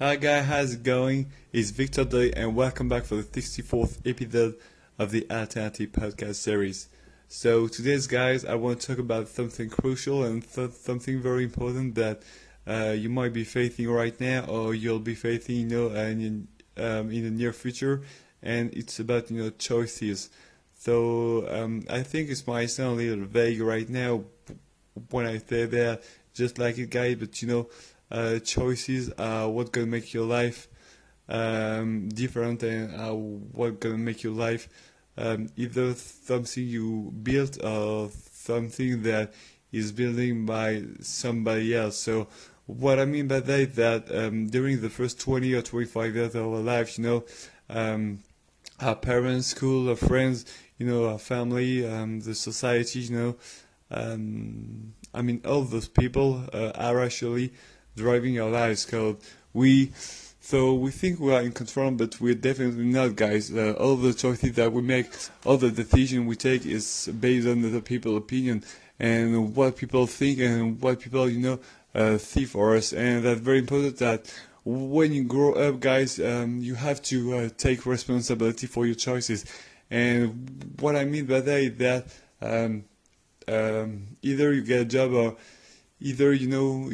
Hi guys, how's it going? It's Victor Day and welcome back for the 64th episode of the Alternative Podcast series. So today's guys, I want to talk about something crucial and th- something very important that uh, you might be facing right now or you'll be facing, you know, in, um, in the near future. And it's about, you know, choices. So um, I think it might sound a little vague right now when I say that, just like it guys, but you know, uh, choices are what gonna make your life um, different and uh, what gonna make your life um, either something you built or something that is building by somebody else. So what I mean by that is that um, during the first 20 or 25 years of our life, you know, um, our parents, school, our friends, you know, our family, um, the society, you know, um, I mean, all those people uh, are actually driving our lives because we so we think we are in control but we're definitely not guys. Uh, all the choices that we make all the decision we take is based on the people opinion and what people think and what people you know uh, see for us. And that's very important that when you grow up guys um, you have to uh, take responsibility for your choices. And what i mean by that is that um, um, either you get a job or either you know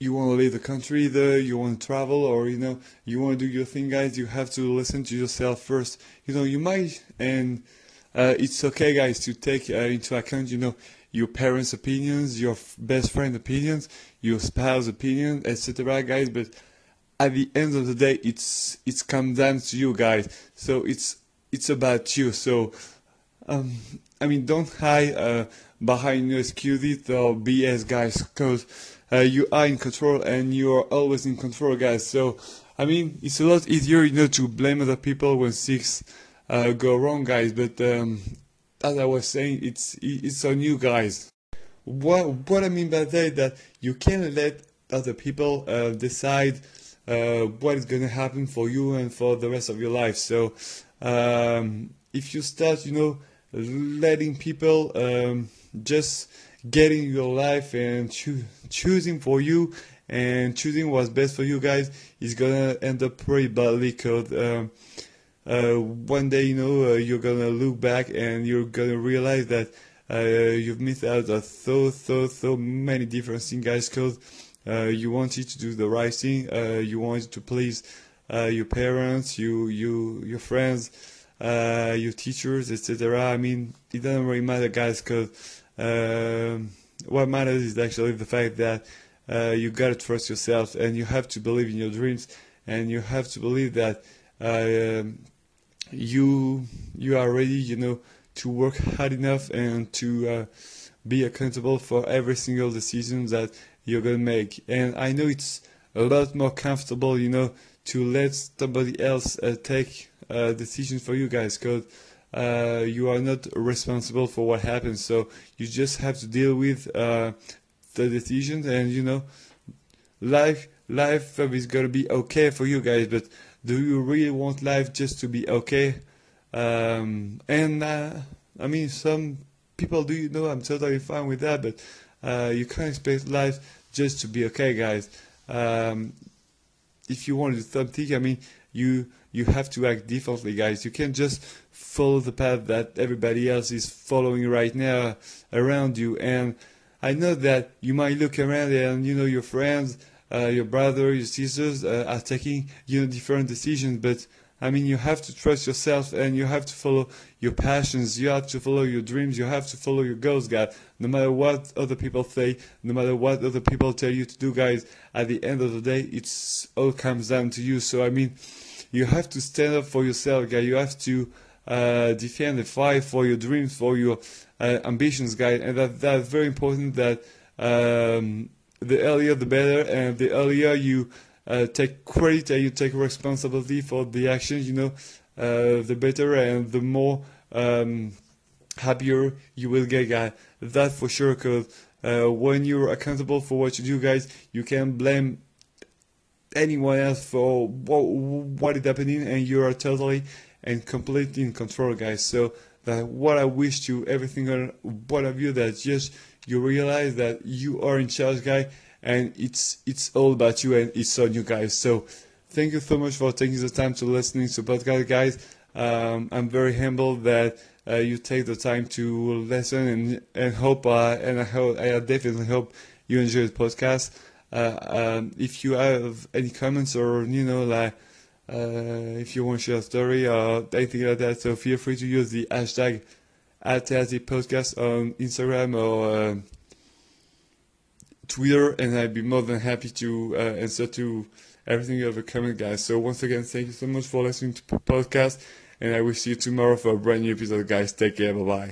you want to leave the country either you want to travel or you know you want to do your thing guys you have to listen to yourself first. You know you might and uh, it's okay guys to take uh, into account you know your parents opinions your best friend opinions your spouse opinion etc guys but at the end of the day it's it's come down to you guys. So it's it's about you. So um, I mean, don't hide uh, behind your excuses or BS, guys, because uh, you are in control and you are always in control, guys. So, I mean, it's a lot easier, you know, to blame other people when things uh, go wrong, guys. But um, as I was saying, it's it's on you, guys. What what I mean by that is that you can't let other people uh, decide uh, what is going to happen for you and for the rest of your life. So, um, if you start, you know letting people um, just get in your life and choo- choosing for you and choosing what's best for you guys is gonna end up pretty badly because um, uh, one day you know uh, you're gonna look back and you're gonna realize that uh, you've missed out on so so so many different things guys because uh, you wanted to do the right thing uh, you wanted to please uh, your parents you you your friends uh, your teachers, etc. I mean, it doesn't really matter, guys, because um, what matters is actually the fact that uh, you gotta trust yourself and you have to believe in your dreams and you have to believe that uh, you you are ready, you know, to work hard enough and to uh, be accountable for every single decision that you're gonna make. And I know it's a lot more comfortable, you know, to let somebody else uh, take uh, decisions for you guys because uh, you are not responsible for what happens. So you just have to deal with uh, the decisions, and you know, life life is gonna be okay for you guys. But do you really want life just to be okay? Um, and uh, I mean, some people do you know I'm totally fine with that, but uh, you can't expect life just to be okay, guys. Um, if you want to do something, I mean, you you have to act differently, guys. You can't just follow the path that everybody else is following right now around you. And I know that you might look around and you know your friends, uh, your brother, your sisters uh, are taking you know different decisions, but I mean, you have to trust yourself and you have to follow your passions. You have to follow your dreams. You have to follow your goals, guys. No matter what other people say, no matter what other people tell you to do, guys, at the end of the day, it's all comes down to you. So, I mean, you have to stand up for yourself, guys. You have to uh, defend and fight for your dreams, for your uh, ambitions, guys. And that, that's very important that um, the earlier the better. And the earlier you uh, take credit and you take responsibility for the actions, you know, uh, the better and the more um, happier you will get, guys. That for sure, because uh, when you're accountable for what you do, guys, you can blame anyone else for what, is happening, and you are totally and completely in control, guys. So that what I wish to every single one of you that just you realize that you are in charge, guy, and it's it's all about you and it's on you guys. So thank you so much for taking the time to listening to podcast, guys. Um, I'm very humbled that uh, you take the time to listen and and hope uh, and I hope I definitely hope you enjoy the podcast. Uh, um, if you have any comments or you know like uh, if you want to share a story or anything like that, so feel free to use the hashtag Alternative Podcast on Instagram or um, Twitter, and I'd be more than happy to uh, answer to everything you have a comment, guys. So once again, thank you so much for listening to the podcast, and I will see you tomorrow for a brand new episode, guys. Take care, bye bye.